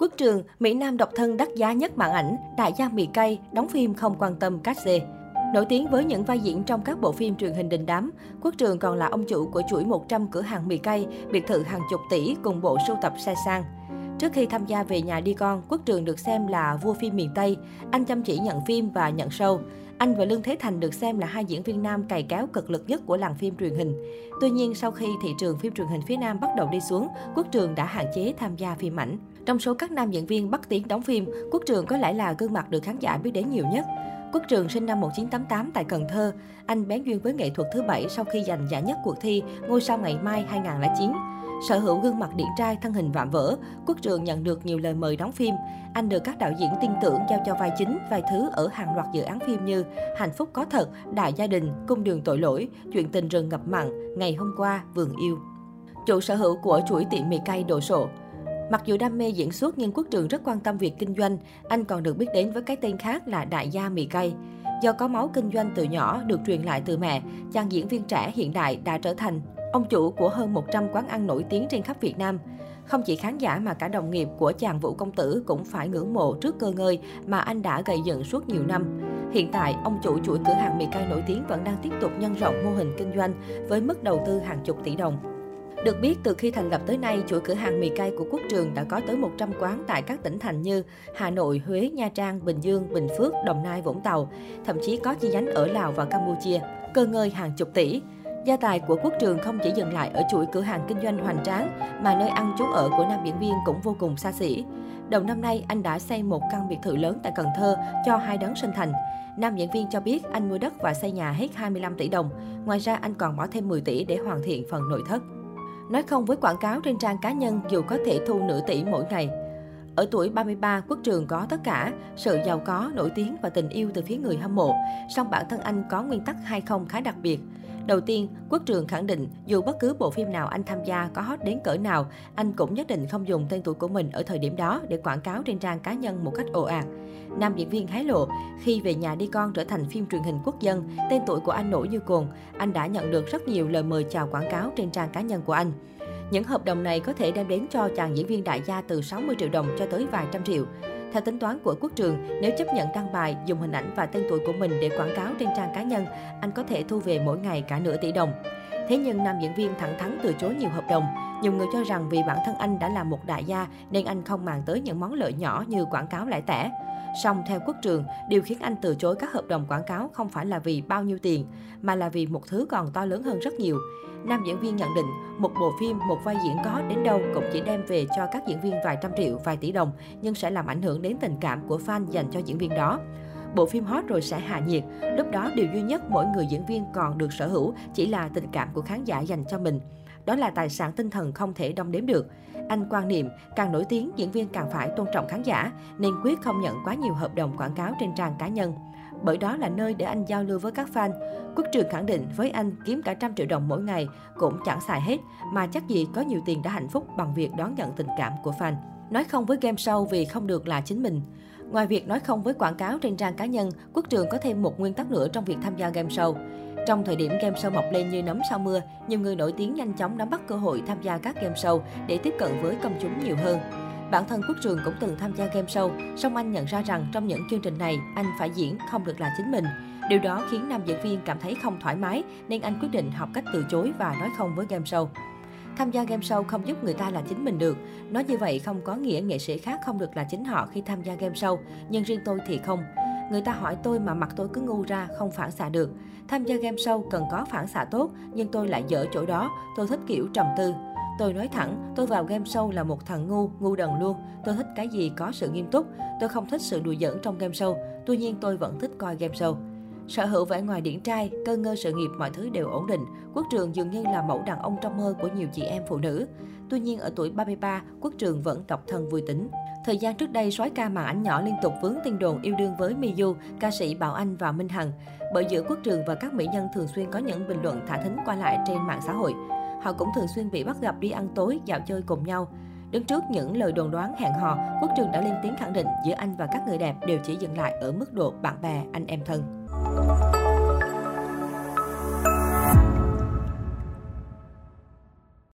Quốc trường, Mỹ Nam độc thân đắt giá nhất màn ảnh, đại gia mì cay, đóng phim không quan tâm cát xê. Nổi tiếng với những vai diễn trong các bộ phim truyền hình đình đám, Quốc Trường còn là ông chủ của chuỗi 100 cửa hàng mì cay, biệt thự hàng chục tỷ cùng bộ sưu tập xe sang. Trước khi tham gia về nhà đi con, Quốc Trường được xem là vua phim miền Tây. Anh chăm chỉ nhận phim và nhận show. Anh và Lương Thế Thành được xem là hai diễn viên nam cày kéo cực lực nhất của làng phim truyền hình. Tuy nhiên, sau khi thị trường phim truyền hình phía Nam bắt đầu đi xuống, Quốc Trường đã hạn chế tham gia phim ảnh. Trong số các nam diễn viên bắt tiếng đóng phim, Quốc Trường có lẽ là gương mặt được khán giả biết đến nhiều nhất. Quốc Trường sinh năm 1988 tại Cần Thơ. Anh bén duyên với nghệ thuật thứ bảy sau khi giành giải nhất cuộc thi Ngôi sao ngày mai 2009. Sở hữu gương mặt điển trai, thân hình vạm vỡ, Quốc Trường nhận được nhiều lời mời đóng phim. Anh được các đạo diễn tin tưởng giao cho vai chính, vai thứ ở hàng loạt dự án phim như Hạnh phúc có thật, Đại gia đình, Cung đường tội lỗi, Chuyện tình rừng ngập mặn, Ngày hôm qua, Vườn yêu. Chủ sở hữu của chuỗi tiệm mì cay đồ sộ, Mặc dù đam mê diễn xuất nhưng Quốc Trường rất quan tâm việc kinh doanh, anh còn được biết đến với cái tên khác là Đại gia mì cay. Do có máu kinh doanh từ nhỏ được truyền lại từ mẹ, chàng diễn viên trẻ hiện đại đã trở thành ông chủ của hơn 100 quán ăn nổi tiếng trên khắp Việt Nam. Không chỉ khán giả mà cả đồng nghiệp của chàng Vũ Công Tử cũng phải ngưỡng mộ trước cơ ngơi mà anh đã gây dựng suốt nhiều năm. Hiện tại, ông chủ chuỗi cửa hàng mì cay nổi tiếng vẫn đang tiếp tục nhân rộng mô hình kinh doanh với mức đầu tư hàng chục tỷ đồng. Được biết, từ khi thành lập tới nay, chuỗi cửa hàng mì cay của Quốc Trường đã có tới 100 quán tại các tỉnh thành như Hà Nội, Huế, Nha Trang, Bình Dương, Bình Phước, Đồng Nai, Vũng Tàu, thậm chí có chi nhánh ở Lào và Campuchia, cơ ngơi hàng chục tỷ. Gia tài của Quốc Trường không chỉ dừng lại ở chuỗi cửa hàng kinh doanh hoành tráng, mà nơi ăn trú ở của nam diễn viên cũng vô cùng xa xỉ. Đầu năm nay, anh đã xây một căn biệt thự lớn tại Cần Thơ cho hai đấng sinh thành. Nam diễn viên cho biết anh mua đất và xây nhà hết 25 tỷ đồng. Ngoài ra, anh còn bỏ thêm 10 tỷ để hoàn thiện phần nội thất. Nói không với quảng cáo trên trang cá nhân dù có thể thu nửa tỷ mỗi ngày. Ở tuổi 33, Quốc Trường có tất cả, sự giàu có, nổi tiếng và tình yêu từ phía người hâm mộ. Song bản thân anh có nguyên tắc hay không khá đặc biệt. Đầu tiên, Quốc Trường khẳng định dù bất cứ bộ phim nào anh tham gia có hot đến cỡ nào, anh cũng nhất định không dùng tên tuổi của mình ở thời điểm đó để quảng cáo trên trang cá nhân một cách ồ ạt. Nam diễn viên hái lộ, khi về nhà đi con trở thành phim truyền hình quốc dân, tên tuổi của anh nổi như cồn. Anh đã nhận được rất nhiều lời mời chào quảng cáo trên trang cá nhân của anh. Những hợp đồng này có thể đem đến cho chàng diễn viên đại gia từ 60 triệu đồng cho tới vài trăm triệu. Theo tính toán của Quốc Trường, nếu chấp nhận đăng bài, dùng hình ảnh và tên tuổi của mình để quảng cáo trên trang cá nhân, anh có thể thu về mỗi ngày cả nửa tỷ đồng. Thế nhưng nam diễn viên thẳng thắn từ chối nhiều hợp đồng. Nhiều người cho rằng vì bản thân anh đã là một đại gia nên anh không màng tới những món lợi nhỏ như quảng cáo lại tẻ. Song theo quốc trường, điều khiến anh từ chối các hợp đồng quảng cáo không phải là vì bao nhiêu tiền, mà là vì một thứ còn to lớn hơn rất nhiều. Nam diễn viên nhận định, một bộ phim, một vai diễn có đến đâu cũng chỉ đem về cho các diễn viên vài trăm triệu, vài tỷ đồng, nhưng sẽ làm ảnh hưởng đến tình cảm của fan dành cho diễn viên đó. Bộ phim hot rồi sẽ hạ nhiệt, lúc đó điều duy nhất mỗi người diễn viên còn được sở hữu chỉ là tình cảm của khán giả dành cho mình. Đó là tài sản tinh thần không thể đong đếm được. Anh quan niệm, càng nổi tiếng, diễn viên càng phải tôn trọng khán giả, nên quyết không nhận quá nhiều hợp đồng quảng cáo trên trang cá nhân. Bởi đó là nơi để anh giao lưu với các fan. Quốc trường khẳng định với anh kiếm cả trăm triệu đồng mỗi ngày cũng chẳng xài hết, mà chắc gì có nhiều tiền đã hạnh phúc bằng việc đón nhận tình cảm của fan. Nói không với game show vì không được là chính mình. Ngoài việc nói không với quảng cáo trên trang cá nhân, Quốc Trường có thêm một nguyên tắc nữa trong việc tham gia game show. Trong thời điểm game show mọc lên như nấm sau mưa, nhiều người nổi tiếng nhanh chóng nắm bắt cơ hội tham gia các game show để tiếp cận với công chúng nhiều hơn. Bản thân Quốc Trường cũng từng tham gia game show, song anh nhận ra rằng trong những chương trình này, anh phải diễn không được là chính mình. Điều đó khiến nam diễn viên cảm thấy không thoải mái, nên anh quyết định học cách từ chối và nói không với game show. Tham gia game show không giúp người ta là chính mình được. Nói như vậy không có nghĩa nghệ sĩ khác không được là chính họ khi tham gia game show, nhưng riêng tôi thì không. Người ta hỏi tôi mà mặt tôi cứ ngu ra, không phản xạ được. Tham gia game show cần có phản xạ tốt, nhưng tôi lại dở chỗ đó, tôi thích kiểu trầm tư. Tôi nói thẳng, tôi vào game show là một thằng ngu, ngu đần luôn. Tôi thích cái gì có sự nghiêm túc. Tôi không thích sự đùa giỡn trong game show. Tuy nhiên tôi vẫn thích coi game show. Sở hữu vẻ ngoài điển trai, cơ ngơ sự nghiệp mọi thứ đều ổn định. Quốc Trường dường như là mẫu đàn ông trong mơ của nhiều chị em phụ nữ. Tuy nhiên ở tuổi 33, Quốc Trường vẫn độc thân vui tính. Thời gian trước đây, sói ca màn ảnh nhỏ liên tục vướng tin đồn yêu đương với Miyu, ca sĩ Bảo Anh và Minh Hằng. Bởi giữa Quốc Trường và các mỹ nhân thường xuyên có những bình luận thả thính qua lại trên mạng xã hội. Họ cũng thường xuyên bị bắt gặp đi ăn tối, dạo chơi cùng nhau. Đứng trước những lời đồn đoán hẹn hò, Quốc Trường đã lên tiếng khẳng định giữa anh và các người đẹp đều chỉ dừng lại ở mức độ bạn bè, anh em thân.